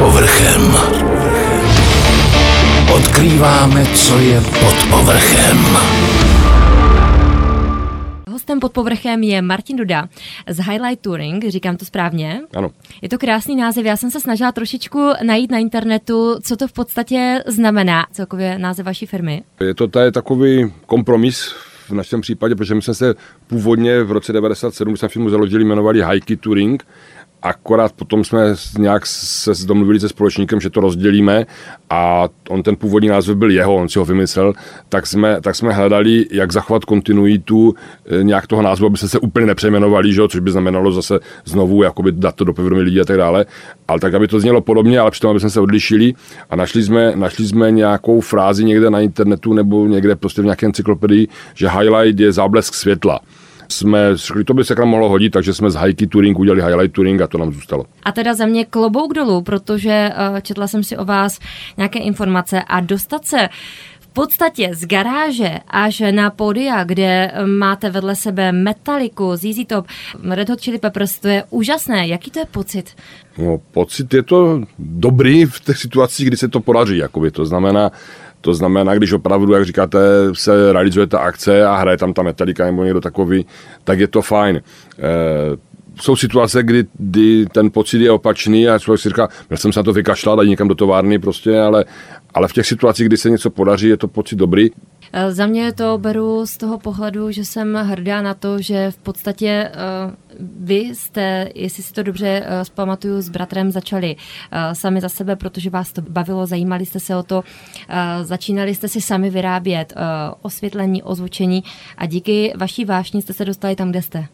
povrchem. Odkrýváme, co je pod povrchem. Hostem pod povrchem je Martin Duda z Highlight Touring, říkám to správně. Ano. Je to krásný název, já jsem se snažila trošičku najít na internetu, co to v podstatě znamená, celkově název vaší firmy. Je to tady takový kompromis v našem případě, protože my jsme se původně v roce 97, když jsme firmu založili, jmenovali Hikey Touring akorát potom jsme nějak se domluvili se společníkem, že to rozdělíme a on ten původní název byl jeho, on si ho vymyslel, tak jsme, tak jsme hledali, jak zachovat kontinuitu e, nějak toho názvu, aby se se úplně nepřejmenovali, že? což by znamenalo zase znovu jakoby dát to do povědomí lidí a tak dále, ale tak, aby to znělo podobně, ale přitom, aby jsme se odlišili a našli jsme, našli jsme nějakou frázi někde na internetu nebo někde prostě v nějaké encyklopedii, že highlight je záblesk světla jsme řekli, to by se k nám mohlo hodit, takže jsme z Hikey Touring udělali Highlight Touring a to nám zůstalo. A teda za mě klobouk dolů, protože uh, četla jsem si o vás nějaké informace a dostat se v podstatě z garáže až na pódia, kde eh, máte vedle sebe Metaliku, ZZ Top, Red Hot Chili Peppers, to je úžasné. Jaký to je pocit? No, pocit je to dobrý v těch situacích, kdy se to podaří. Jakoby. To znamená, to znamená, když opravdu, jak říkáte, se realizuje ta akce a hraje tam ta metalika nebo někdo takový, tak je to fajn. E, jsou situace, kdy, kdy ten pocit je opačný a člověk si říká, měl jsem se na to vykašlat a někam do továrny prostě, ale, ale v těch situacích, kdy se něco podaří, je to pocit dobrý. Eh, za mě to beru z toho pohledu, že jsem hrdá na to, že v podstatě uh, vy jste, jestli si to dobře uh, zpamatuju, s bratrem začali sami za sebe, protože vás to bavilo, zajímali jste se o to, začínali jste si sami vyrábět osvětlení, ozvučení a díky vaší vášni jste se dostali tam, kde jste.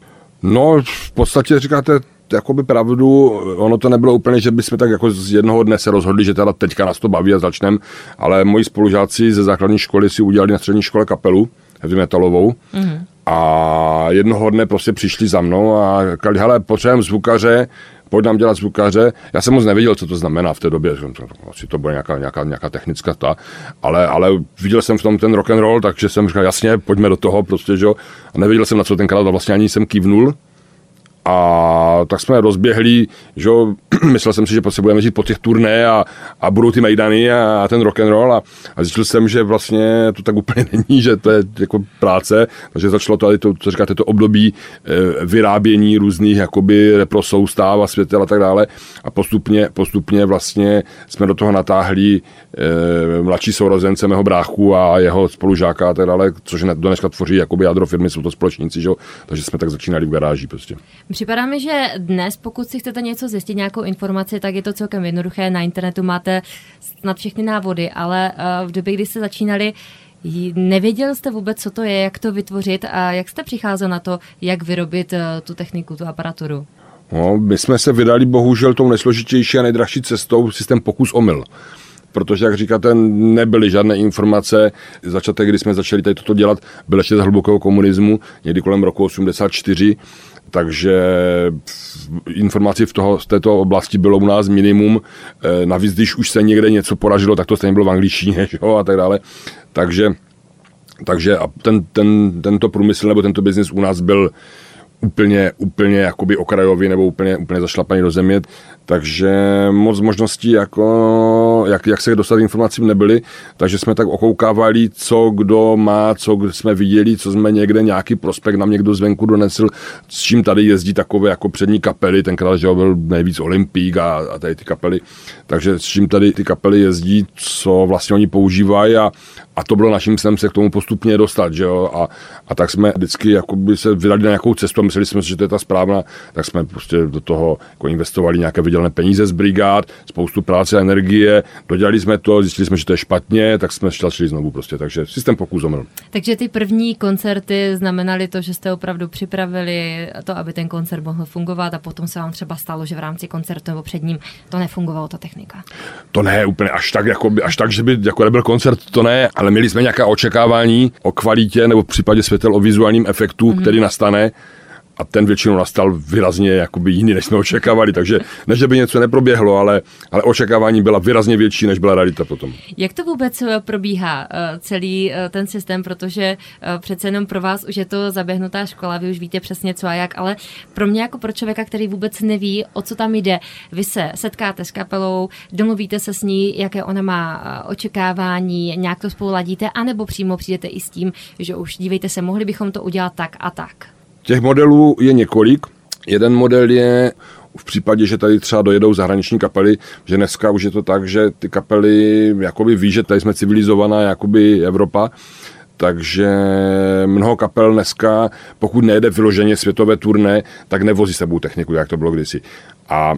No, v podstatě říkáte jakoby pravdu, ono to nebylo úplně, že bychom tak jako z jednoho dne se rozhodli, že teda teďka nás to baví a začneme, ale moji spolužáci ze základní školy si udělali na střední škole kapelu heavy metalovou mm-hmm. a jednoho dne prostě přišli za mnou a říkali, hele, potřebujeme zvukaře, pojď nám dělat zvukaře. Já jsem moc nevěděl, co to znamená v té době, asi to bude nějaká, nějaká, nějaká technická ta, ale, ale viděl jsem v tom ten rock and roll, takže jsem říkal, jasně, pojďme do toho prostě, že? A nevěděl jsem, na co tenkrát vlastně ani jsem kývnul, a tak jsme rozběhli, že myslel jsem si, že budeme žít po těch turné a, a budou ty mejdany a, a ten rock and roll a, a zjistil jsem, že vlastně to tak úplně není, že to je jako práce, takže začalo tady to, co říkáte, to období e, vyrábění různých jakoby reprosoustav a světel a tak dále a postupně, postupně vlastně jsme do toho natáhli e, mladší sourozence mého bráchu a jeho spolužáka a tak dále, což do dneška tvoří jakoby jádro firmy, jsou to společníci, že? takže jsme tak začínali v garáži prostě. Připadá mi, že dnes, pokud si chcete něco zjistit, nějakou informaci, tak je to celkem jednoduché. Na internetu máte snad všechny návody, ale uh, v době, kdy jste začínali, Nevěděl jste vůbec, co to je, jak to vytvořit a jak jste přicházel na to, jak vyrobit uh, tu techniku, tu aparaturu? No, my jsme se vydali bohužel tou nejsložitější a nejdražší cestou systém pokus omyl protože, jak říkáte, nebyly žádné informace. Začátek, kdy jsme začali tady toto dělat, byl ještě z hlubokého komunismu, někdy kolem roku 84 takže informací v, toho, z této oblasti bylo u nás minimum. E, navíc, když už se někde něco poražilo, tak to stejně bylo v angličtině a tak dále. Takže, takže a ten, ten, tento průmysl nebo tento biznis u nás byl úplně, úplně jakoby okrajový nebo úplně, úplně zašlapaný do země, takže moc možností, jako, jak, jak se dostat informacím nebyly, takže jsme tak okoukávali, co kdo má, co jsme viděli, co jsme někde, nějaký prospekt nám někdo zvenku donesl, s čím tady jezdí takové jako přední kapely, tenkrát že byl nejvíc Olympík a, a tady ty kapely, takže s čím tady ty kapely jezdí, co vlastně oni používají a, a to bylo naším snem se k tomu postupně dostat, že jo? A, a tak jsme vždycky jakoby se vydali na nějakou cestu a mysleli jsme si, že to je ta správná, tak jsme prostě do toho jako investovali nějaké vydělené peníze z brigád, spoustu práce a energie, dodělali jsme to, zjistili jsme, že to je špatně, tak jsme šli znovu prostě, takže systém pokus omyl. Takže ty první koncerty znamenaly to, že jste opravdu připravili to, aby ten koncert mohl fungovat a potom se vám třeba stalo, že v rámci koncertu nebo před ním to nefungovalo, ta technika. To ne, úplně až tak, jako, až tak, že by jako nebyl koncert, to ne, ale měli jsme nějaká očekávání o kvalitě nebo v případě světel o vizuálním efektu, mm-hmm. který nastane a ten většinou nastal výrazně jakoby jiný, než jsme očekávali, takže ne, že by něco neproběhlo, ale, ale očekávání byla výrazně větší, než byla realita potom. Jak to vůbec eh, probíhá eh, celý eh, ten systém, protože přece jenom pro vás už je to zaběhnutá škola, vy už víte přesně co a jak, ale pro mě jako pro člověka, který vůbec neví, o co tam jde, vy se setkáte s kapelou, domluvíte se s ní, jaké ona má očekávání, nějak to spolu ladíte, anebo přímo přijdete i s tím, že už dívejte se, mohli bychom to udělat tak a tak. Těch modelů je několik. Jeden model je v případě, že tady třeba dojedou zahraniční kapely, že dneska už je to tak, že ty kapely jakoby ví, že tady jsme civilizovaná jakoby Evropa, takže mnoho kapel dneska, pokud nejde vyloženě světové turné, tak nevozí sebou techniku, jak to bylo kdysi. A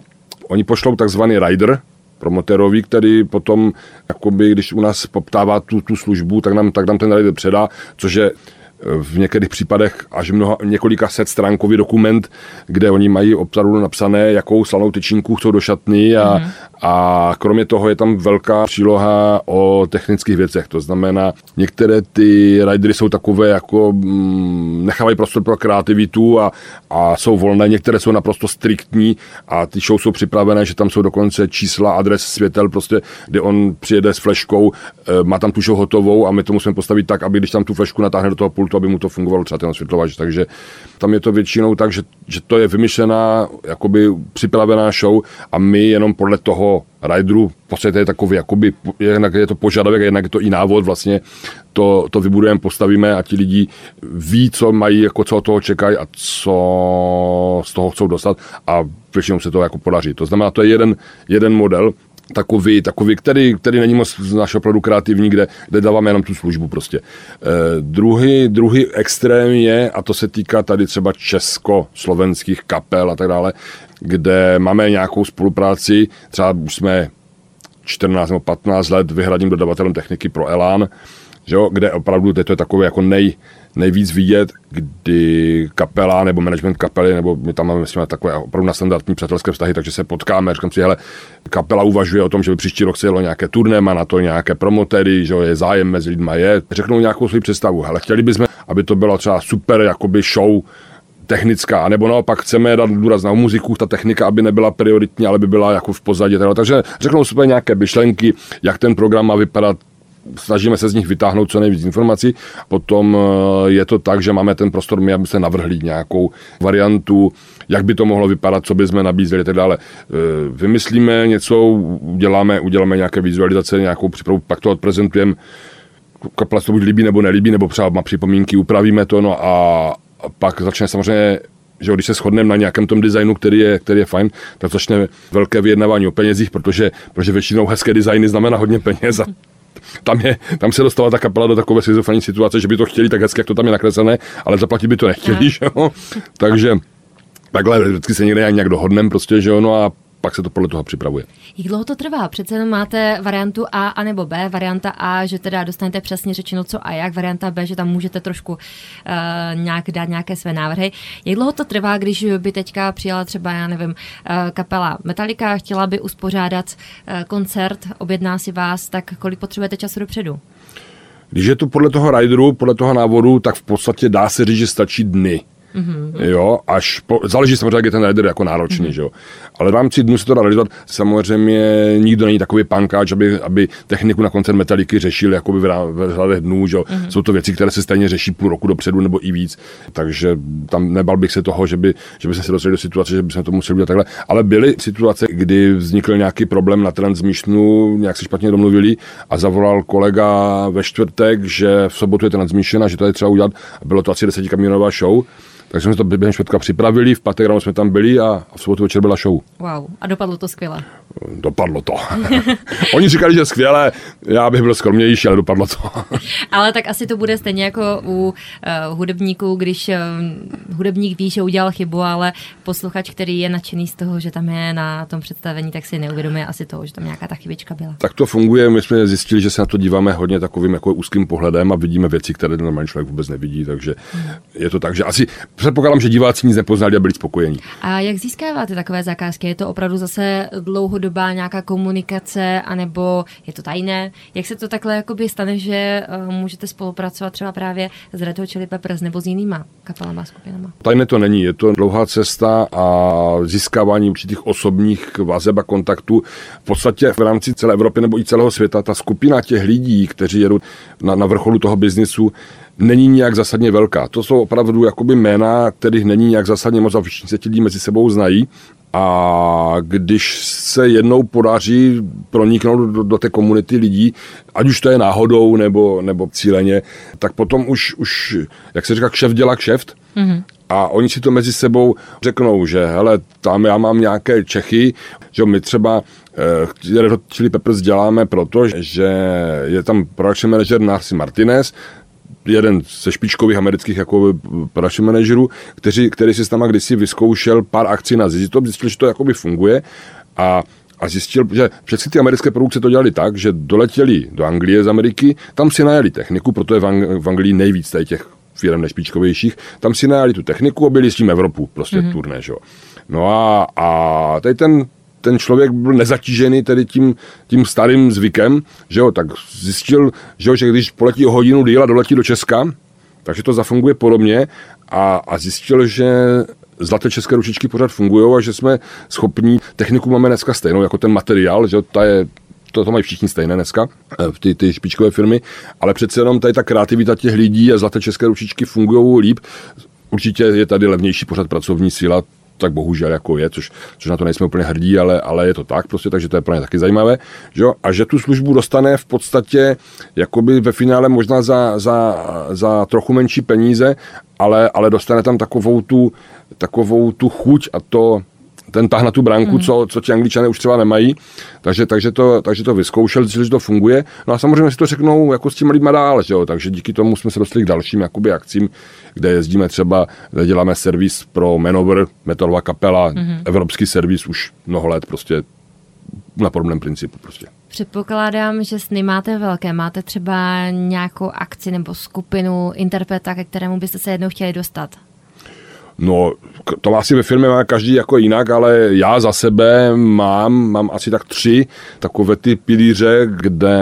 oni pošlou takzvaný rider, promotérovi, který potom, jakoby, když u nás poptává tu, tu službu, tak nám, tak nám ten rider předá, což je v některých případech až mnoha, několika set stránkový dokument, kde oni mají opravdu napsané, jakou slanou tyčinku chcou do šatny a, mm. A kromě toho je tam velká příloha o technických věcech. To znamená, některé ty ridery jsou takové, jako mm, nechávají prostor pro kreativitu a, a jsou volné, některé jsou naprosto striktní a ty show jsou připravené, že tam jsou dokonce čísla, adres, světel, prostě, kde on přijede s fleškou, e, má tam tu show hotovou a my to musíme postavit tak, aby když tam tu flešku natáhne do toho pultu, aby mu to fungovalo třeba ten osvětlovač. Takže tam je to většinou tak, že, že to je vymyšlená, jakoby připravená show a my jenom podle toho rideru, v podstatě je takový, jakoby, jednak je to požadavek, jednak je to i návod, vlastně to, to vybudujeme, postavíme a ti lidi ví, co mají, jako co od toho čekají a co z toho chcou dostat a většinou se to jako podaří. To znamená, to je jeden, jeden model, takový, takový který, který není moc z našeho opravdu kreativní, kde, kde dáváme jenom tu službu prostě. E, druhý, druhý extrém je, a to se týká tady třeba česko-slovenských kapel a tak dále, kde máme nějakou spolupráci, třeba už jsme 14 nebo 15 let vyhradím dodavatelem techniky pro Elan, že jo, kde opravdu to je takové jako nej, nejvíc vidět, kdy kapela nebo management kapely, nebo my tam máme myslím, takové opravdu na standardní přátelské vztahy, takže se potkáme, říkám si, hele, kapela uvažuje o tom, že by příští rok se jelo nějaké turné, má na to nějaké promotéry, že je zájem mezi lidmi, je, řeknou nějakou svou představu, hele, chtěli bychom, aby to bylo třeba super jakoby show, technická, nebo naopak chceme dát důraz na muziku, ta technika, aby nebyla prioritní, ale by byla jako v pozadí. Takže řeknou super nějaké myšlenky, jak ten program má vypadat, snažíme se z nich vytáhnout co nejvíc informací. Potom eh, je to tak, že máme ten prostor my, aby se navrhli nějakou variantu, jak by to mohlo vypadat, co by jsme nabízeli a tak dále. Eh, vymyslíme něco, uděláme, uděláme nějaké vizualizace, nějakou přípravu, pak to odprezentujeme kapela se to buď líbí nebo nelíbí, nebo třeba má připomínky, upravíme to, no a, pak začne samozřejmě že když se shodneme na nějakém tom designu, který je, který je fajn, tak začne velké vyjednávání o penězích, protože, protože většinou hezké designy znamená hodně peněz a tam, je, tam se dostala ta kapela do takové schizofrenní situace, že by to chtěli tak hezky, jak to tam je nakreslené, ale zaplatit by to nechtěli, že jo? Takže takhle vždycky se někde nějak dohodneme prostě, že jo, no a pak se to podle toho připravuje. Jak dlouho to trvá? Přece jenom máte variantu A a nebo B. Varianta A, že teda dostanete přesně řečeno co a jak. Varianta B, že tam můžete trošku uh, nějak dát nějaké své návrhy. Jak dlouho to trvá, když by teďka přijela třeba, já nevím, uh, kapela Metallica, chtěla by uspořádat uh, koncert, objedná si vás, tak kolik potřebujete času dopředu? Když je to podle toho rideru, podle toho návodu, tak v podstatě dá se říct, že stačí dny. Mm-hmm. Jo, až po, záleží samozřejmě, jak je ten rider jako náročný, mm-hmm. že jo. Ale v rámci dnu se to dá realizovat. Samozřejmě nikdo není takový pankáč, aby, aby techniku na koncert metaliky řešil jako v řádech dnů, že jo. Mm-hmm. Jsou to věci, které se stejně řeší půl roku dopředu nebo i víc. Takže tam nebal bych se toho, že by, že by se dostali do situace, že by se to museli udělat takhle. Ale byly situace, kdy vznikl nějaký problém na transmissionu, nějak se špatně domluvili a zavolal kolega ve čtvrtek, že v sobotu je transmission a že to je třeba udělat. Bylo to asi desetikamionová show. Takže jsme to během čtvrtka připravili, v pátek ráno jsme tam byli a v sobotu večer byla show. Wow, a dopadlo to skvěle. Dopadlo to. Oni říkali, že skvěle, já bych byl skromnější, ale dopadlo to. ale tak asi to bude stejně jako u uh, hudebníků, když uh, hudebník ví, že udělal chybu, ale posluchač, který je nadšený z toho, že tam je na tom představení, tak si neuvědomuje asi toho, že tam nějaká ta chybička byla. Tak to funguje, my jsme zjistili, že se na to díváme hodně takovým jako úzkým pohledem a vidíme věci, které normální člověk vůbec nevidí, takže hmm. je to tak, že asi předpokládám, že diváci nic nepoznali a byli spokojení. A jak získáváte takové zakázky? Je to opravdu zase dlouhodobá nějaká komunikace, anebo je to tajné? Jak se to takhle jakoby stane, že uh, můžete spolupracovat třeba právě s Red Hot Chili Peppers nebo s jinýma kapelama, skupinama? Tajné to není, je to dlouhá cesta a získávání určitých osobních vazeb a kontaktů. V podstatě v rámci celé Evropy nebo i celého světa ta skupina těch lidí, kteří jedou na, na vrcholu toho biznisu, není nějak zásadně velká. To jsou opravdu jakoby jména, kterých není nějak zásadně moc a všichni se ti lidi mezi sebou znají. A když se jednou podaří proniknout do, do té komunity lidí, ať už to je náhodou nebo, nebo cíleně, tak potom už, už jak se říká, kšeft dělá kšeft. Mm-hmm. A oni si to mezi sebou řeknou, že hele, tam já mám nějaké Čechy, že my třeba eh, Red Hot Chili Peppers děláme proto, že je tam production manager Narcy Martinez, jeden ze špičkových amerických jako production managerů, který, který si s náma kdysi vyzkoušel pár akcí na ZZTOP, zjistil, že to jakoby funguje a a zjistil, že všechny ty americké produkce to dělali tak, že doletěli do Anglie z Ameriky, tam si najeli techniku, proto je v, Ang- v Anglii nejvíc tady těch firm nešpičkovějších, tam si najeli tu techniku a byli s tím Evropu, prostě mm-hmm. turné, že jo. No a, a tady ten ten člověk byl nezatížený tedy tím, tím starým zvykem, že jo, tak zjistil, že, jo, že když poletí o hodinu díl a doletí do Česka, takže to zafunguje podobně a, a zjistil, že zlaté české ručičky pořád fungují a že jsme schopní, techniku máme dneska stejnou jako ten materiál, že ta je to, to mají všichni stejné dneska, eh, ty, ty špičkové firmy, ale přece jenom tady ta kreativita těch lidí a zlaté české ručičky fungují líp. Určitě je tady levnější pořád pracovní síla, tak bohužel jako je, což, což na to nejsme úplně hrdí, ale, ale je to tak prostě, takže to je pro ně taky zajímavé. Že jo? A že tu službu dostane v podstatě jakoby ve finále možná za, za, za trochu menší peníze, ale, ale dostane tam takovou tu, takovou tu chuť a to, ten tah na tu branku, mm. co, co ti angličané už třeba nemají. Takže, takže, to, takže to vyzkoušel, zjistil, že to funguje. No a samozřejmě si to řeknou jako s těmi lidmi dál, že jo? takže díky tomu jsme se dostali k dalším jakoby, akcím, kde jezdíme třeba, kde děláme servis pro Manover, metalová kapela, mm. evropský servis už mnoho let prostě na podobném principu prostě. Předpokládám, že sny máte velké. Máte třeba nějakou akci nebo skupinu interpreta, ke kterému byste se jednou chtěli dostat? No, to asi ve firmě má každý jako jinak, ale já za sebe mám, mám asi tak tři takové ty pilíře, kde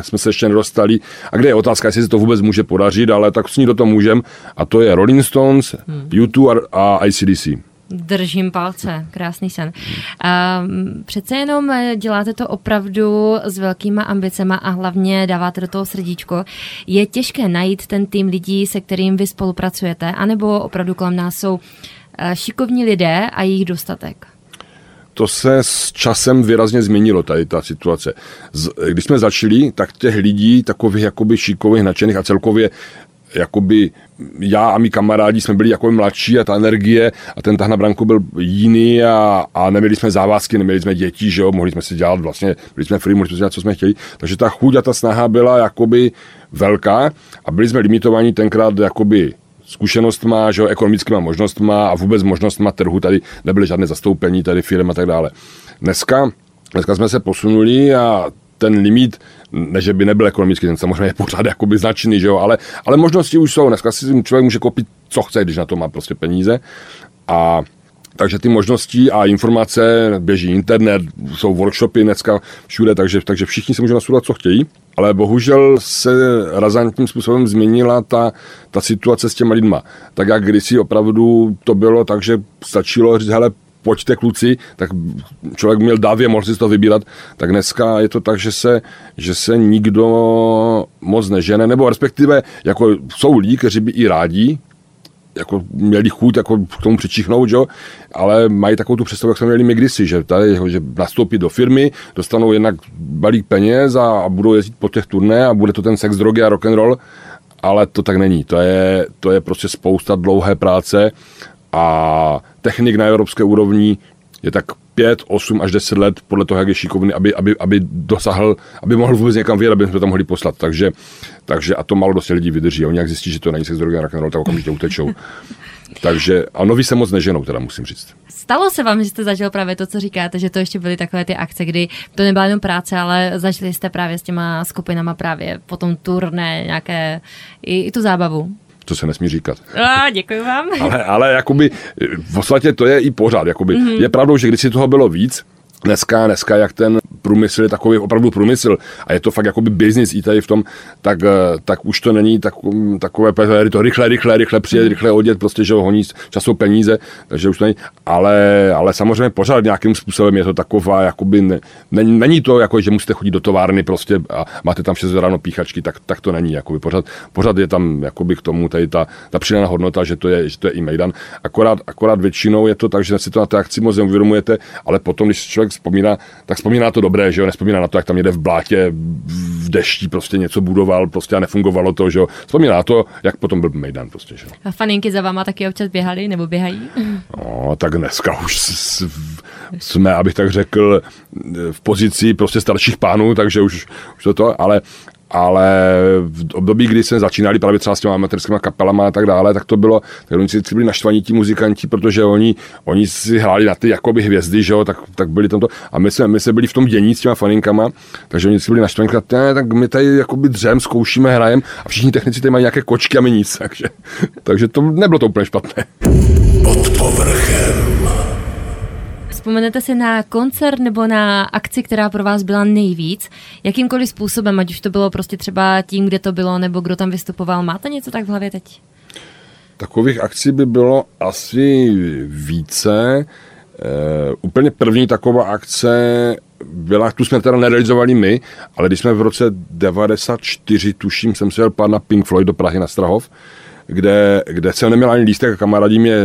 jsme se ještě nedostali a kde je otázka, jestli se to vůbec může podařit, ale tak s ní do toho můžem a to je Rolling Stones, hmm. U2 a ICDC. Držím palce, krásný sen. A přece jenom eh, děláte to opravdu s velkýma ambicema a hlavně dáváte do toho srdíčko. Je těžké najít ten tým lidí, se kterým vy spolupracujete, anebo opravdu kolem nás jsou eh, šikovní lidé a jejich dostatek? to se s časem výrazně změnilo, tady ta situace. Když jsme začali, tak těch lidí, takových jakoby šikových, nadšených a celkově jakoby já a mý kamarádi jsme byli jako mladší a ta energie a ten tah na branku byl jiný a, a neměli jsme závazky, neměli jsme děti, že jo, mohli jsme si dělat vlastně, byli jsme free, mohli jsme si dělat, co jsme chtěli, takže ta chuť a ta snaha byla jakoby velká a byli jsme limitovaní tenkrát jakoby zkušenostma, že jo, ekonomickýma možnostma a vůbec možnostma trhu, tady nebyly žádné zastoupení, tady firm a tak dále. Dneska, dneska jsme se posunuli a ten limit, ne že by nebyl ekonomický, ten samozřejmě je pořád jakoby značný, že jo, ale, ale možnosti už jsou. Dneska si člověk může koupit, co chce, když na to má prostě peníze. A takže ty možnosti a informace, běží internet, jsou workshopy dneska všude, takže, takže všichni se můžou nasudovat, co chtějí. Ale bohužel se razantním způsobem změnila ta, ta situace s těma lidma. Tak jak kdysi opravdu to bylo tak, že stačilo říct, hele, pojďte kluci, tak člověk měl dávě, mohl si to vybírat, tak dneska je to tak, že se, že se nikdo moc nežene, nebo respektive jako jsou lidi, kteří by i rádi, jako měli chuť jako k tomu přičichnout, že? ale mají takovou tu představu, jak jsme měli my kdysi, že tady že nastoupí do firmy, dostanou jednak balík peněz a, a budou jezdit po těch turné a bude to ten sex, drogy a rock and roll, ale to tak není. To je, to je prostě spousta dlouhé práce a technik na evropské úrovni je tak 5, 8 až 10 let podle toho, jak je šikovný, aby, aby, aby dosáhl, aby mohl vůbec někam vyjet, aby jsme tam mohli poslat. Takže, takže a to málo dosti lidí vydrží. Oni jak zjistí, že to není sex, drogy a rock'n'roll, tak okamžitě utečou. Takže a noví se moc neženou, teda musím říct. Stalo se vám, že jste zažil právě to, co říkáte, že to ještě byly takové ty akce, kdy to nebyla jenom práce, ale zažili jste právě s těma skupinama právě potom turné, nějaké i, i tu zábavu? To se nesmí říkat. A, děkuji vám. Ale, ale jakoby, v podstatě to je i pořád. Jakoby. Mm-hmm. Je pravdou, že když si toho bylo víc, dneska, dneska, jak ten průmysl je takový opravdu průmysl a je to fakt jakoby business i tady v tom, tak, eh, tak už to není tak, takové, to rychle, rychle, rychle přijet, rychle odjet, prostě, že ho honí časou peníze, takže už to není, ale, ale samozřejmě pořád nějakým způsobem je to taková, jakoby, ne, není, není to jako, že musíte chodit do továrny prostě a máte tam 6 ráno píchačky, tak, tak to není, jakoby, pořád, pořád je tam jakoby k tomu tady ta, ta přidaná hodnota, že to je, že to je i Mejdan, akorát, akorát většinou je to tak, že si to na té akci moc neuvědomujete, ale potom, když člověk vzpomíná, tak vzpomíná to dobré, že jo, nespomíná na to, jak tam jede v blátě, v dešti prostě něco budoval prostě a nefungovalo to, že jo. Vzpomíná na to, jak potom byl Mejdan prostě, že jo. A faninky za váma taky občas běhali nebo běhají? No, tak dneska už jsme, abych tak řekl, v pozici prostě starších pánů, takže už, už to to, ale ale v období, kdy jsme začínali právě třeba s těma amatérskými kapelama a tak dále, tak to bylo, tak oni si byli naštvaní ti muzikanti, protože oni, oni si hráli na ty jakoby hvězdy, že jo, tak, tak byli tomto. A my jsme, my jsme byli v tom dění s těma faninkama, takže oni si byli naštvaní, ne, tak my tady jakoby dřem, zkoušíme, hrajem a všichni technici tady mají nějaké kočky a my nic, takže, takže to nebylo to úplně špatné. Pod povrchem. Vzpomenete si na koncert nebo na akci, která pro vás byla nejvíc, jakýmkoliv způsobem, ať už to bylo prostě třeba tím, kde to bylo, nebo kdo tam vystupoval. Máte něco tak v hlavě teď? Takových akcí by bylo asi více. E, úplně první taková akce byla, tu jsme teda nerealizovali my, ale když jsme v roce 94, tuším, jsem se jel pár na Pink Floyd do Prahy na Strahov, kde, kde jsem neměl ani lístek a kamarádi mě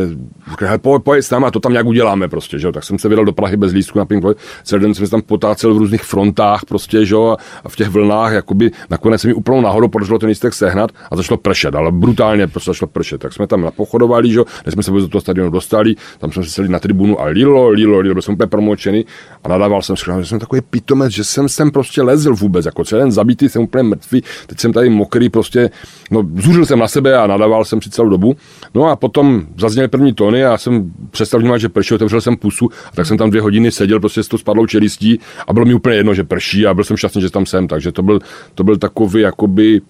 řekli, po, pojď s náma, to tam nějak uděláme prostě, že. Tak jsem se vydal do Prahy bez lístku na Pink celý den jsem se tam potácel v různých frontách prostě, že a v těch vlnách, jakoby nakonec se mi úplnou náhodou podařilo ten lístek sehnat a začalo pršet, ale brutálně prostě začalo pršet. Tak jsme tam napochodovali, že než jsme se do toho stadionu dostali, tam jsme se sedli na tribunu a lilo, lilo, lilo, byl jsem úplně promočený a nadával jsem, že jsem takový pitomec, že jsem sem prostě lezl vůbec, jako celý den zabitý, jsem úplně mrtvý, teď jsem tady mokrý, prostě, no, zuřil jsem na sebe a nadával Spával jsem si celou dobu. No a potom zazněly první tóny a já jsem přestal vnímat, že prší, otevřel jsem pusu a tak jsem tam dvě hodiny seděl prostě s tou spadlou čelistí a bylo mi úplně jedno, že prší a byl jsem šťastný, že tam jsem, takže to byl, to byl takový jakoby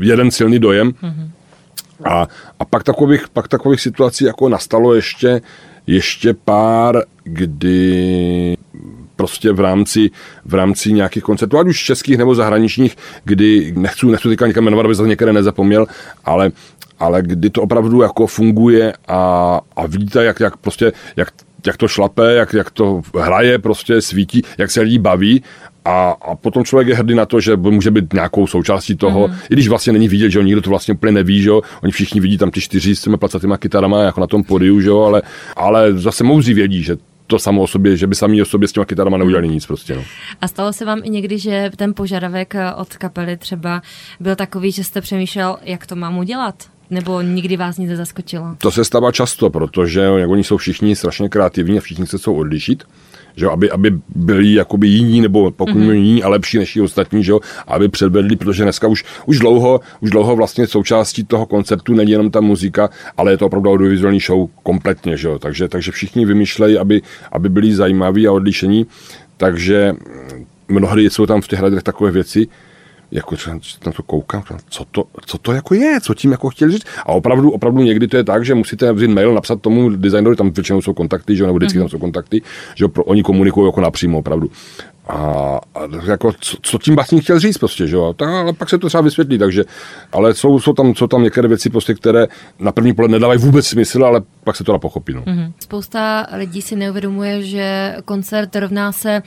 jeden silný dojem. Mm-hmm. A, a pak, takových, pak takových situací jako nastalo ještě, ještě pár, kdy prostě v rámci, v rámci nějakých koncertů, ať už českých nebo zahraničních, kdy nechci, nechci teďka někam jmenovat, aby se některé nezapomněl, ale, ale kdy to opravdu jako funguje a, a vidíte, jak, jak prostě, jak jak to šlape, jak, jak to hraje, prostě svítí, jak se lidi baví a, a potom člověk je hrdý na to, že může být nějakou součástí toho, mm. i když vlastně není vidět, že nikdo to vlastně úplně neví, že oni všichni vidí tam ty čtyři s těmi placatýma kytarama jako na tom podiu, že ale, ale zase mouzí vědí, že to samo o sobě, že by sami o sobě s těma kytarama neudělali nic prostě. No. A stalo se vám i někdy, že ten požadavek od kapely třeba byl takový, že jste přemýšlel, jak to mám udělat? Nebo nikdy vás nic nezaskočilo? To se stává často, protože jak oni jsou všichni strašně kreativní a všichni se chcou odlišit že aby, aby byli jakoby jiní, nebo pokud mm-hmm. jiní a lepší než ostatní, že jo, aby předvedli, protože dneska už, už dlouho, už dlouho vlastně součástí toho koncertu není jenom ta muzika, ale je to opravdu audiovizuální show kompletně, že jo, takže, takže všichni vymýšlejí, aby, aby byli zajímaví a odlišení, takže mnohdy jsou tam v těch hradech takové věci, jako na to koukám, co to, co to jako je, co tím jako chtěli říct. A opravdu, opravdu někdy to je tak, že musíte vzít mail, napsat tomu designerovi, tam většinou jsou kontakty, že nebo vždycky mm-hmm. tam jsou kontakty, že pro, oni komunikují jako napřímo, opravdu. A, a jako, co, co tím básník chtěl říct prostě, že jo? Tak, ale pak se to třeba vysvětlí, takže, ale jsou, jsou, tam, jsou tam některé věci prostě, které na první pohled nedávají vůbec smysl, ale pak se to dá pochopit. No. Mm-hmm. Spousta lidí si neuvědomuje, že koncert rovná se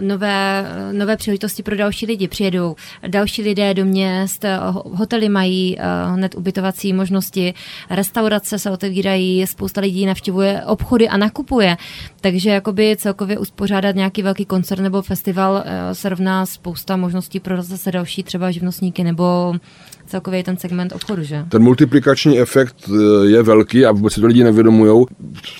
nové, nové příležitosti pro další lidi. Přijedou další lidé do měst, hotely mají uh, hned ubytovací možnosti, restaurace se otevírají, spousta lidí navštěvuje obchody a nakupuje. Takže jakoby celkově uspořádat nějaký velký koncert nebo festival uh, se rovná spousta možností pro zase další třeba živnostníky nebo celkově ten segment obchodu, že? Ten multiplikační efekt eh, je velký a vůbec si to lidi nevědomují.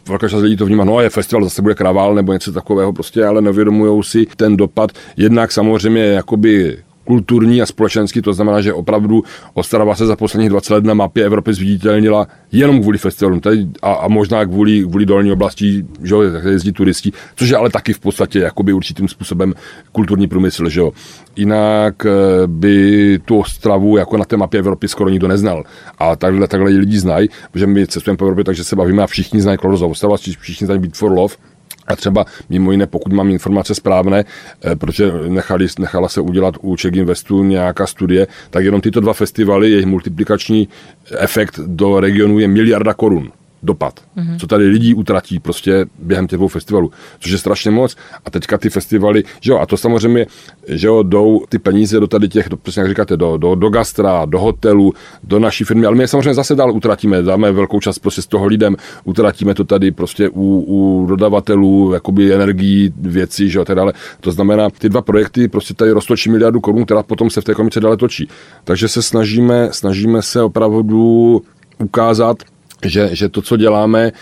Velká část lidí to vnímá, no je festival, zase bude kravál nebo něco takového prostě, ale nevědomují si ten dopad. Jednak samozřejmě jakoby kulturní a společenský, to znamená, že opravdu Ostrava se za posledních 20 let na mapě Evropy zviditelnila jenom kvůli festivalům tady a, a možná kvůli, kvůli dolní oblasti, že jo, jezdí turisti, což je ale taky v podstatě jakoby určitým způsobem kulturní průmysl, že jo. Jinak eh, by tu Ostravu jako na té mapě Evropy skoro nikdo neznal. A takhle, takhle lidi znají, protože my cestujeme po Evropě, takže se bavíme a všichni znají Klorozov Ostrava, všichni znají Beat for Love, a třeba mimo jiné, pokud mám informace správné, eh, protože nechali, nechala se udělat u Czech Investu nějaká studie, tak jenom tyto dva festivaly, jejich multiplikační efekt do regionu je miliarda korun dopad, mm-hmm. co tady lidí utratí prostě během těch dvou festivalů, což je strašně moc. A teďka ty festivaly, že jo, a to samozřejmě, že jo, jdou ty peníze do tady těch, do, přesně jak říkáte, do, do, do gastra, do hotelu, do naší firmy, ale my je samozřejmě zase dál utratíme, dáme velkou část prostě z toho lidem, utratíme to tady prostě u, u dodavatelů, jakoby energií, věcí, že jo, tak dále. To znamená, ty dva projekty prostě tady roztočí miliardu korun, která potom se v té komice dále točí. Takže se snažíme, snažíme se opravdu ukázat, že, že to, co děláme, e,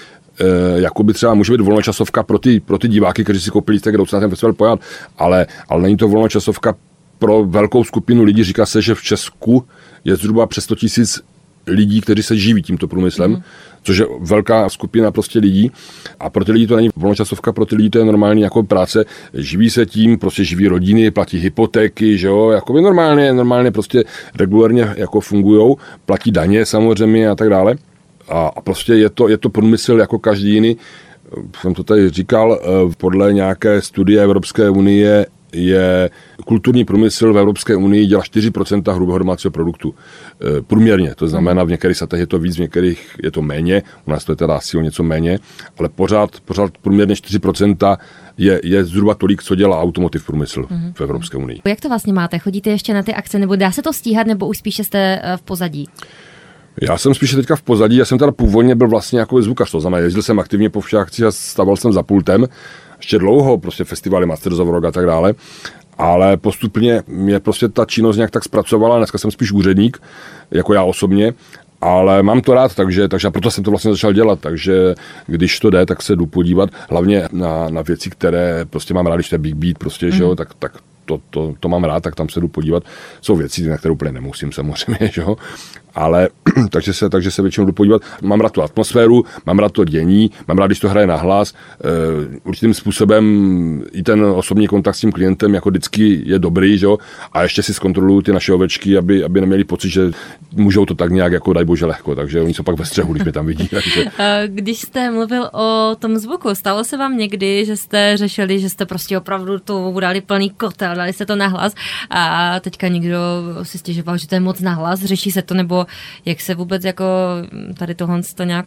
jakoby třeba může být volnočasovka pro ty, pro ty diváky, kteří si koupili lístek, jdou se na ten festival pojat, ale, ale není to volnočasovka pro velkou skupinu lidí. Říká se, že v Česku je zhruba přes 100 tisíc lidí, kteří se živí tímto průmyslem, mm. což je velká skupina prostě lidí. A pro ty lidi to není volnočasovka, pro ty lidi to je normální jako práce. Živí se tím, prostě živí rodiny, platí hypotéky, že jo, jako by normálně, normálně prostě regulárně jako fungujou, platí daně samozřejmě a tak dále. A, a prostě je to, je to průmysl jako každý jiný. Jsem to tady říkal, eh, podle nějaké studie Evropské unie je kulturní průmysl v Evropské unii dělá 4% hrubého domácího produktu. E, průměrně, to znamená, v některých satech je to víc, v některých je to méně, u nás to je teda asi o něco méně, ale pořád, pořád průměrně 4% je, je zhruba tolik, co dělá automotiv průmysl mm-hmm. v Evropské unii. Jak to vlastně máte? Chodíte ještě na ty akce, nebo dá se to stíhat, nebo už spíše jste e, v pozadí? Já jsem spíše teďka v pozadí, já jsem teda původně byl vlastně jako zvukař, to znamená, jezdil jsem aktivně po všech akcích a staval jsem za pultem, ještě dlouho, prostě festivaly Masters of Rock a tak dále, ale postupně mě prostě ta činnost nějak tak zpracovala, dneska jsem spíš úředník, jako já osobně, ale mám to rád, takže, takže proto jsem to vlastně začal dělat, takže když to jde, tak se jdu podívat hlavně na, na věci, které prostě mám rád, když to je Big Beat, prostě, mm. že jo, mhm. tak, tak to, to, to, mám rád, tak tam se jdu podívat. Jsou věci, na které úplně nemusím samozřejmě, že jo? Ale takže se, takže se většinou jdu podívat. Mám rád tu atmosféru, mám rád to dění, mám rád, když to hraje na hlas. E, určitým způsobem i ten osobní kontakt s tím klientem jako vždycky je dobrý, že a ještě si zkontroluju ty naše ovečky, aby, aby neměli pocit, že můžou to tak nějak jako daj bože lehko, takže oni jsou pak ve střehu, když mě tam vidí. Takže... Když jste mluvil o tom zvuku, stalo se vám někdy, že jste řešili, že jste prostě opravdu to udali plný kotel, dali se to nahlas a teďka někdo si stěžoval, že to je moc nahlas, řeší se to, nebo jak se vůbec jako tady tohle to nějak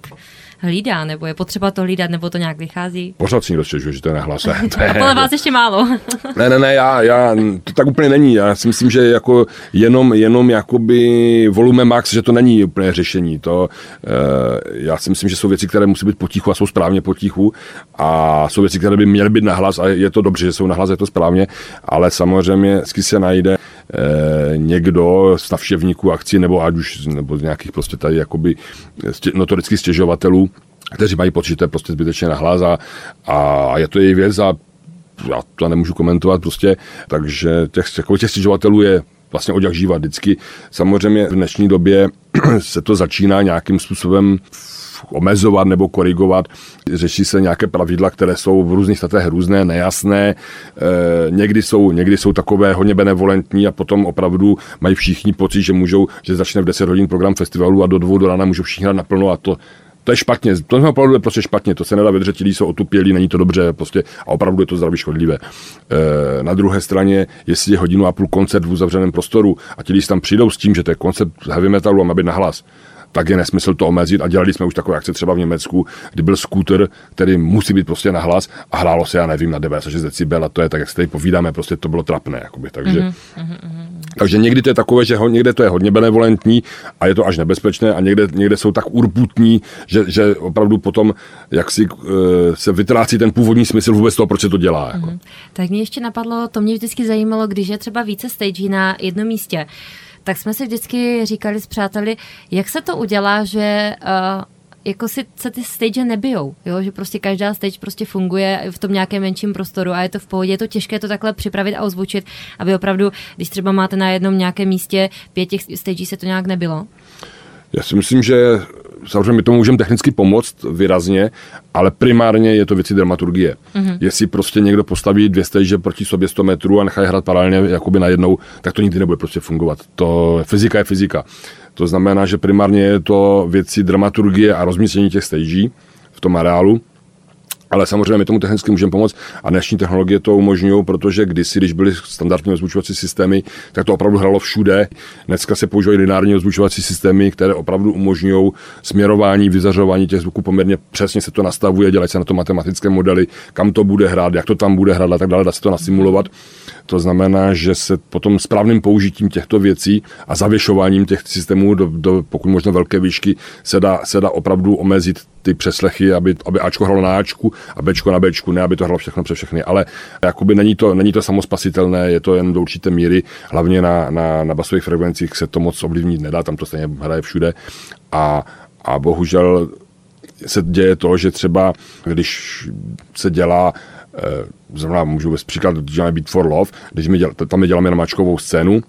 hlídá, nebo je potřeba to hlídat, nebo to nějak vychází? Pořád si stěžuje, že to je nahlase. To je, podle vás ještě málo. ne, ne, ne, já, já, to tak úplně není. Já si myslím, že jako jenom, jenom jakoby volume max, že to není úplně řešení. To, e, já si myslím, že jsou věci, které musí být potichu a jsou správně potichu a jsou věci, které by měly být nahlas a je to dobře, že jsou nahlas, je to správně, ale samozřejmě vždycky se najde někdo z navštěvníků akcí nebo ať už nebo z nějakých prostě tady jakoby notorických stěžovatelů, kteří mají pocit, že to je prostě zbytečně nahlas a, a je to její věc a já to nemůžu komentovat prostě, takže těch, těch stěžovatelů je vlastně od jak živa vždycky. Samozřejmě v dnešní době se to začíná nějakým způsobem omezovat nebo korigovat. Řeší se nějaké pravidla, které jsou v různých statech různé, nejasné. E, někdy, jsou, někdy jsou takové hodně benevolentní a potom opravdu mají všichni pocit, že můžou, že začne v 10 hodin program festivalu a do dvou do rána můžou všichni hrát naplno a to to je špatně, to je opravdu prostě špatně, to se nedá vydržet, ti jsou otupělí, není to dobře, prostě a opravdu je to zdraví škodlivé. E, na druhé straně, jestli je hodinu a půl koncert v uzavřeném prostoru a ti tam přijdou s tím, že to je koncert heavy metalu a má být na hlas, tak je nesmysl to omezit a dělali jsme už takové akce třeba v Německu, kdy byl skúter, který musí být prostě na hlas a hrálo se, já nevím, na 96 decibel a to je tak, jak se tady povídáme, prostě to bylo trapné, jakoby, takže, mm-hmm. takže někdy to je takové, že ho, někde to je hodně benevolentní a je to až nebezpečné a někde, někde jsou tak urputní, že, že opravdu potom jak si uh, se vytrácí ten původní smysl vůbec toho, proč se to dělá. Jako. Mm-hmm. Tak mě ještě napadlo, to mě vždycky zajímalo, když je třeba více stage na jednom místě, tak jsme si vždycky říkali s přáteli, jak se to udělá, že uh, jako si se ty stage nebijou, jo? že prostě každá stage prostě funguje v tom nějakém menším prostoru a je to v pohodě, je to těžké to takhle připravit a ozvučit, aby opravdu, když třeba máte na jednom nějakém místě pět těch se to nějak nebylo? Já si myslím, že samozřejmě my tomu můžeme technicky pomoct výrazně, ale primárně je to věci dramaturgie. Mm-hmm. Jestli prostě někdo postaví dvě stage proti sobě 100 metrů a nechá hrát paralelně jakoby najednou, tak to nikdy nebude prostě fungovat. To fyzika je fyzika. To znamená, že primárně je to věci dramaturgie a rozmístění těch stagí v tom areálu. Ale samozřejmě my tomu technicky můžeme pomoct a dnešní technologie to umožňují, protože kdysi, když byly standardní ozvučovací systémy, tak to opravdu hralo všude. Dneska se používají lineární ozvučovací systémy, které opravdu umožňují směrování, vyzařování těch zvuků poměrně přesně se to nastavuje, dělají se na to matematické modely, kam to bude hrát, jak to tam bude hrát a tak dále, dá se to nasimulovat. To znamená, že se potom správným použitím těchto věcí a zavěšováním těch systémů do, do pokud možno velké výšky se dá, se dá opravdu omezit ty přeslechy, aby, aby Ačko hralo na Ačku a Bčko na Bčku, ne aby to hralo všechno přes všechny, ale jakoby není to, není to samospasitelné, je to jen do určité míry, hlavně na, na, na basových frekvencích se to moc ovlivnit nedá, tam to stejně hraje všude a, a bohužel se děje to, že třeba když se dělá eh, zrovna můžu bez příklad, děláme Beat for Love, když my děl, tam my děláme na mačkovou scénu,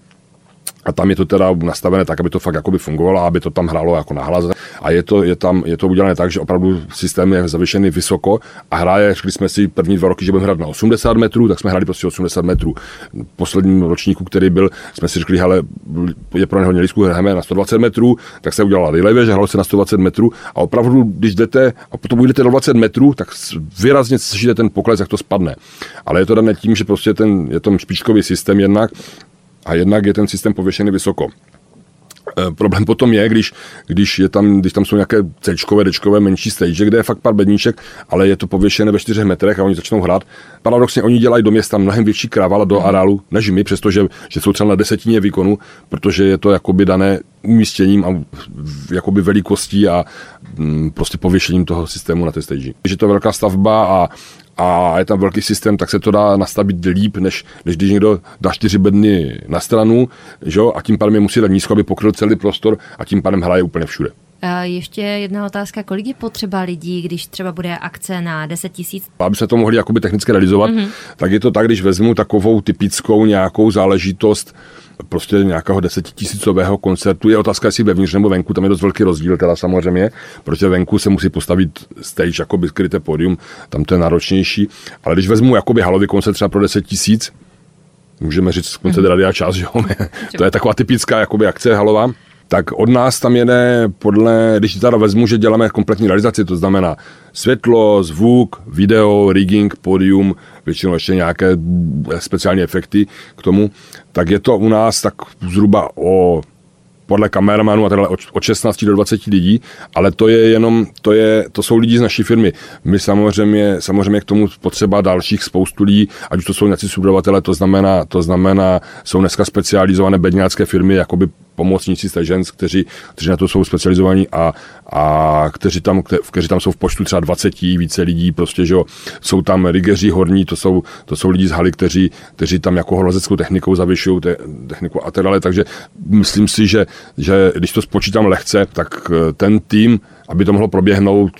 a tam je to teda nastavené tak, aby to fakt jakoby fungovalo, aby to tam hrálo jako nahlas. A je to, je tam, je to udělané tak, že opravdu systém je zavěšený vysoko a hraje, řekli jsme si první dva roky, že budeme hrát na 80 metrů, tak jsme hráli prostě 80 metrů. Posledním ročníku, který byl, jsme si řekli, hele, je pro něho nízkou, hrajeme na 120 metrů, tak se udělala delay, že hralo se na 120 metrů a opravdu, když jdete a potom jdete do 20 metrů, tak výrazně slyšíte ten pokles, jak to spadne. Ale je to dané tím, že prostě ten, je to špičkový systém jednak, a jednak je ten systém pověšený vysoko. E, problém potom je, když, když, je tam, když tam jsou nějaké C, D, menší stage, kde je fakt pár bedníček, ale je to pověšené ve 4 metrech a oni začnou hrát. Paradoxně oni dělají do města mnohem větší krávala do areálu než my, přestože že jsou třeba na desetině výkonu, protože je to jakoby dané umístěním a jakoby velikostí a mm, prostě pověšením toho systému na té stage. Je to velká stavba a, a je tam velký systém, tak se to dá nastavit líp, než, než když někdo dá čtyři bedny na stranu, že? a tím pádem je musí dát nízko, aby pokryl celý prostor a tím pádem hraje úplně všude. A ještě jedna otázka, kolik je potřeba lidí, když třeba bude akce na 10 tisíc? Aby se to mohli jakoby technicky realizovat, mm-hmm. tak je to tak, když vezmu takovou typickou nějakou záležitost, prostě nějakého desetitisícového koncertu. Je otázka, jestli vevnitř nebo venku, tam je dost velký rozdíl teda samozřejmě, protože venku se musí postavit stage, jako by skryté pódium, tam to je náročnější. Ale když vezmu jakoby halový koncert třeba pro 10 tisíc, můžeme říct koncert mm-hmm. Radia Čas, že jo? to je taková typická jakoby akce halová, tak od nás tam jede podle, když teda vezmu, že děláme kompletní realizaci, to znamená světlo, zvuk, video, rigging, podium, většinou ještě nějaké speciální efekty k tomu, tak je to u nás tak zhruba o podle kameramanů a takhle od 16 do 20 lidí, ale to je jenom, to, je, to jsou lidi z naší firmy. My samozřejmě, samozřejmě k tomu potřeba dalších spoustu lidí, ať už to jsou nějací subdodavatele, to znamená, to znamená, jsou dneska specializované bedňácké firmy, jakoby pomocníci stažens, kteří, kteří na to jsou specializovaní a, a kteří, tam, kteří tam jsou v počtu třeba 20 více lidí, prostě, že jo, jsou tam rigeři horní, to jsou, to jsou lidi z haly, kteří, kteří tam jako horolezeckou technikou zavěšují te, techniku a tak dále, takže myslím si, že, že když to spočítám lehce, tak eh, ten tým, aby to mohlo proběhnout,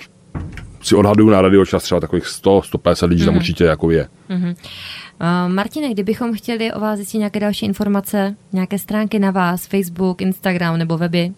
si odhaduju na radio čas třeba takových 100, 150 lidí mm-hmm. tam mhm. určitě jako je. Mm-hmm. Uh, Martine, kdybychom chtěli o vás zjistit nějaké další informace, nějaké stránky na vás, Facebook, Instagram nebo weby?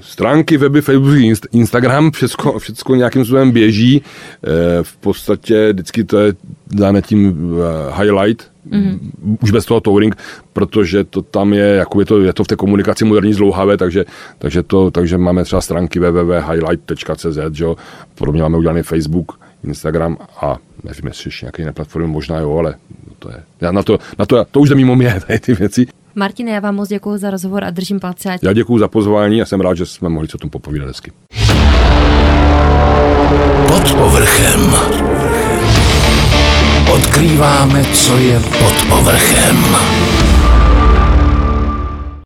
Stránky, weby, Facebook, Instagram, všechno, všechno nějakým způsobem běží. Eh, v podstatě vždycky to je dáne tím eh, highlight, mm-hmm. už bez toho touring, protože to tam je, jako je to, je to v té komunikaci moderní zlouhavé, takže, takže, to, takže máme třeba stránky www.highlight.cz, že jo? podobně máme udělaný Facebook, Instagram a nevím, jestli ještě nějaké jiné platformy, možná jo, ale to je, já na to, na to, to už jde mimo mě, tady ty věci. Martine, já vám moc děkuji za rozhovor a držím palce. Já děkuji za pozvání a jsem rád, že jsme mohli se o tom popovídat hezky. Pod povrchem. Odkrýváme, co je pod povrchem.